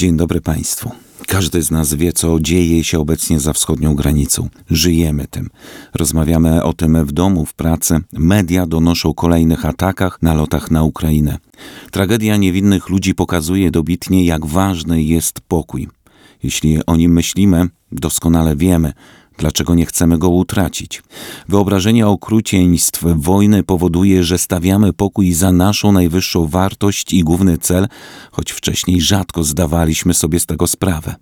Dzień dobry Państwu. Każdy z nas wie, co dzieje się obecnie za wschodnią granicą. Żyjemy tym. Rozmawiamy o tym w domu, w pracy. Media donoszą o kolejnych atakach, nalotach na Ukrainę. Tragedia niewinnych ludzi pokazuje dobitnie, jak ważny jest pokój. Jeśli o nim myślimy, doskonale wiemy, Dlaczego nie chcemy go utracić? Wyobrażenie okrucieństw wojny powoduje, że stawiamy pokój za naszą najwyższą wartość i główny cel, choć wcześniej rzadko zdawaliśmy sobie z tego sprawę.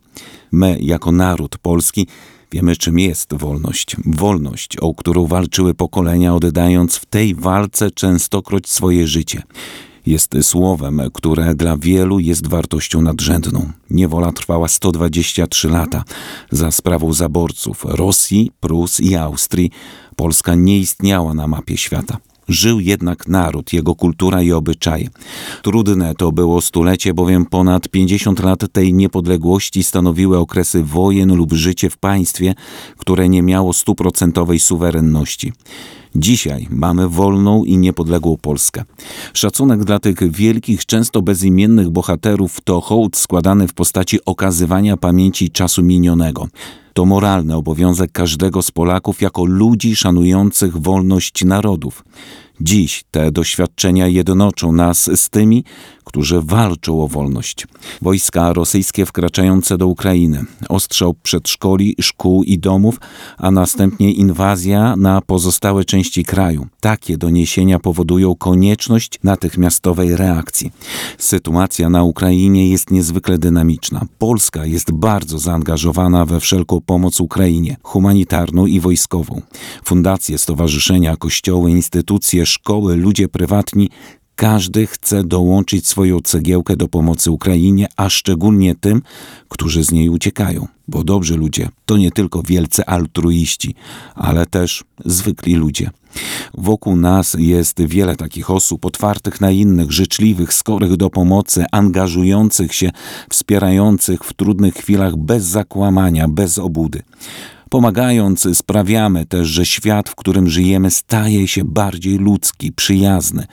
My, jako naród polski, Wiemy, czym jest wolność. Wolność, o którą walczyły pokolenia, oddając w tej walce częstokroć swoje życie jest słowem, które dla wielu jest wartością nadrzędną. Niewola trwała 123 lata. Za sprawą zaborców Rosji, Prus i Austrii Polska nie istniała na mapie świata. Żył jednak naród, jego kultura i obyczaje. Trudne to było stulecie, bowiem ponad 50 lat tej niepodległości stanowiły okresy wojen lub życie w państwie, które nie miało stuprocentowej suwerenności. Dzisiaj mamy wolną i niepodległą Polskę. Szacunek dla tych wielkich, często bezimiennych bohaterów to hołd składany w postaci okazywania pamięci czasu minionego. To moralny obowiązek każdego z Polaków jako ludzi szanujących wolność narodów. Dziś te doświadczenia jednoczą nas z tymi, którzy walczą o wolność. Wojska rosyjskie wkraczające do Ukrainy, ostrzał przedszkoli, szkół i domów, a następnie inwazja na pozostałe części kraju. Takie doniesienia powodują konieczność natychmiastowej reakcji. Sytuacja na Ukrainie jest niezwykle dynamiczna. Polska jest bardzo zaangażowana we wszelką pomoc Ukrainie, humanitarną i wojskową. Fundacje, stowarzyszenia, kościoły, instytucje, szkoły, ludzie prywatni każdy chce dołączyć swoją cegiełkę do pomocy Ukrainie, a szczególnie tym, którzy z niej uciekają. Bo dobrzy ludzie to nie tylko wielcy altruiści, ale też zwykli ludzie. Wokół nas jest wiele takich osób otwartych na innych, życzliwych, skorych do pomocy, angażujących się, wspierających w trudnych chwilach bez zakłamania, bez obudy. Pomagając, sprawiamy też, że świat, w którym żyjemy, staje się bardziej ludzki, przyjazny.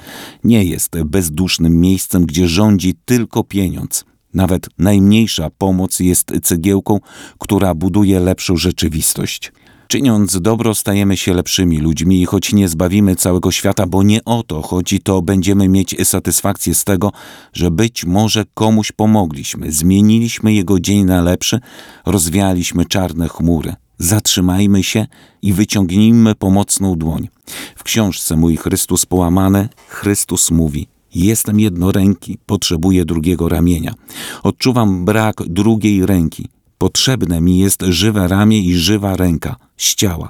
Nie jest bezdusznym miejscem, gdzie rządzi tylko pieniądz. Nawet najmniejsza pomoc jest cegiełką, która buduje lepszą rzeczywistość. Czyniąc dobro, stajemy się lepszymi ludźmi i choć nie zbawimy całego świata, bo nie o to chodzi, to będziemy mieć satysfakcję z tego, że być może komuś pomogliśmy, zmieniliśmy jego dzień na lepszy, rozwialiśmy czarne chmury. Zatrzymajmy się i wyciągnijmy pomocną dłoń. W książce Mój Chrystus połamany, Chrystus mówi: Jestem jednoręki, potrzebuję drugiego ramienia. Odczuwam brak drugiej ręki. Potrzebne mi jest żywe ramię i żywa ręka z ciała.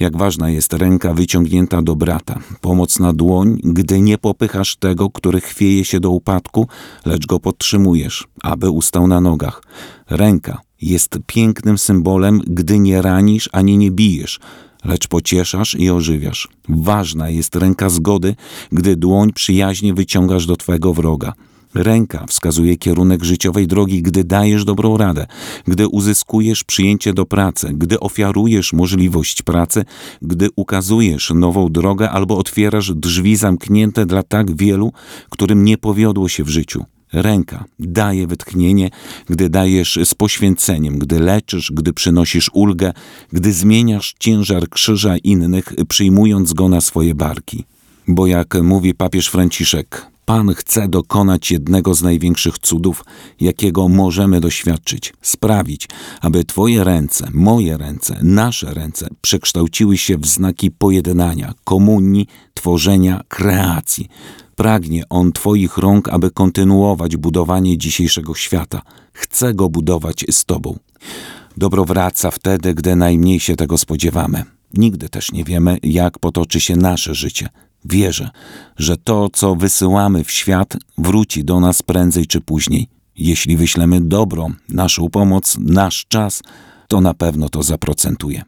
Jak ważna jest ręka wyciągnięta do brata, pomocna dłoń, gdy nie popychasz tego, który chwieje się do upadku, lecz go podtrzymujesz, aby ustał na nogach. Ręka jest pięknym symbolem, gdy nie ranisz ani nie bijesz, lecz pocieszasz i ożywiasz. Ważna jest ręka zgody, gdy dłoń przyjaźnie wyciągasz do twego wroga. Ręka wskazuje kierunek życiowej drogi, gdy dajesz dobrą radę, gdy uzyskujesz przyjęcie do pracy, gdy ofiarujesz możliwość pracy, gdy ukazujesz nową drogę albo otwierasz drzwi zamknięte dla tak wielu, którym nie powiodło się w życiu. Ręka daje wytchnienie, gdy dajesz z poświęceniem, gdy leczysz, gdy przynosisz ulgę, gdy zmieniasz ciężar krzyża innych, przyjmując go na swoje barki. Bo jak mówi papież Franciszek, Pan chce dokonać jednego z największych cudów, jakiego możemy doświadczyć sprawić, aby Twoje ręce, moje ręce, nasze ręce przekształciły się w znaki pojednania, komunii, tworzenia, kreacji. Pragnie On Twoich rąk, aby kontynuować budowanie dzisiejszego świata. Chce go budować z Tobą. Dobro wraca wtedy, gdy najmniej się tego spodziewamy. Nigdy też nie wiemy, jak potoczy się nasze życie. Wierzę, że to, co wysyłamy w świat, wróci do nas prędzej czy później. Jeśli wyślemy dobro, naszą pomoc, nasz czas, to na pewno to zaprocentuje.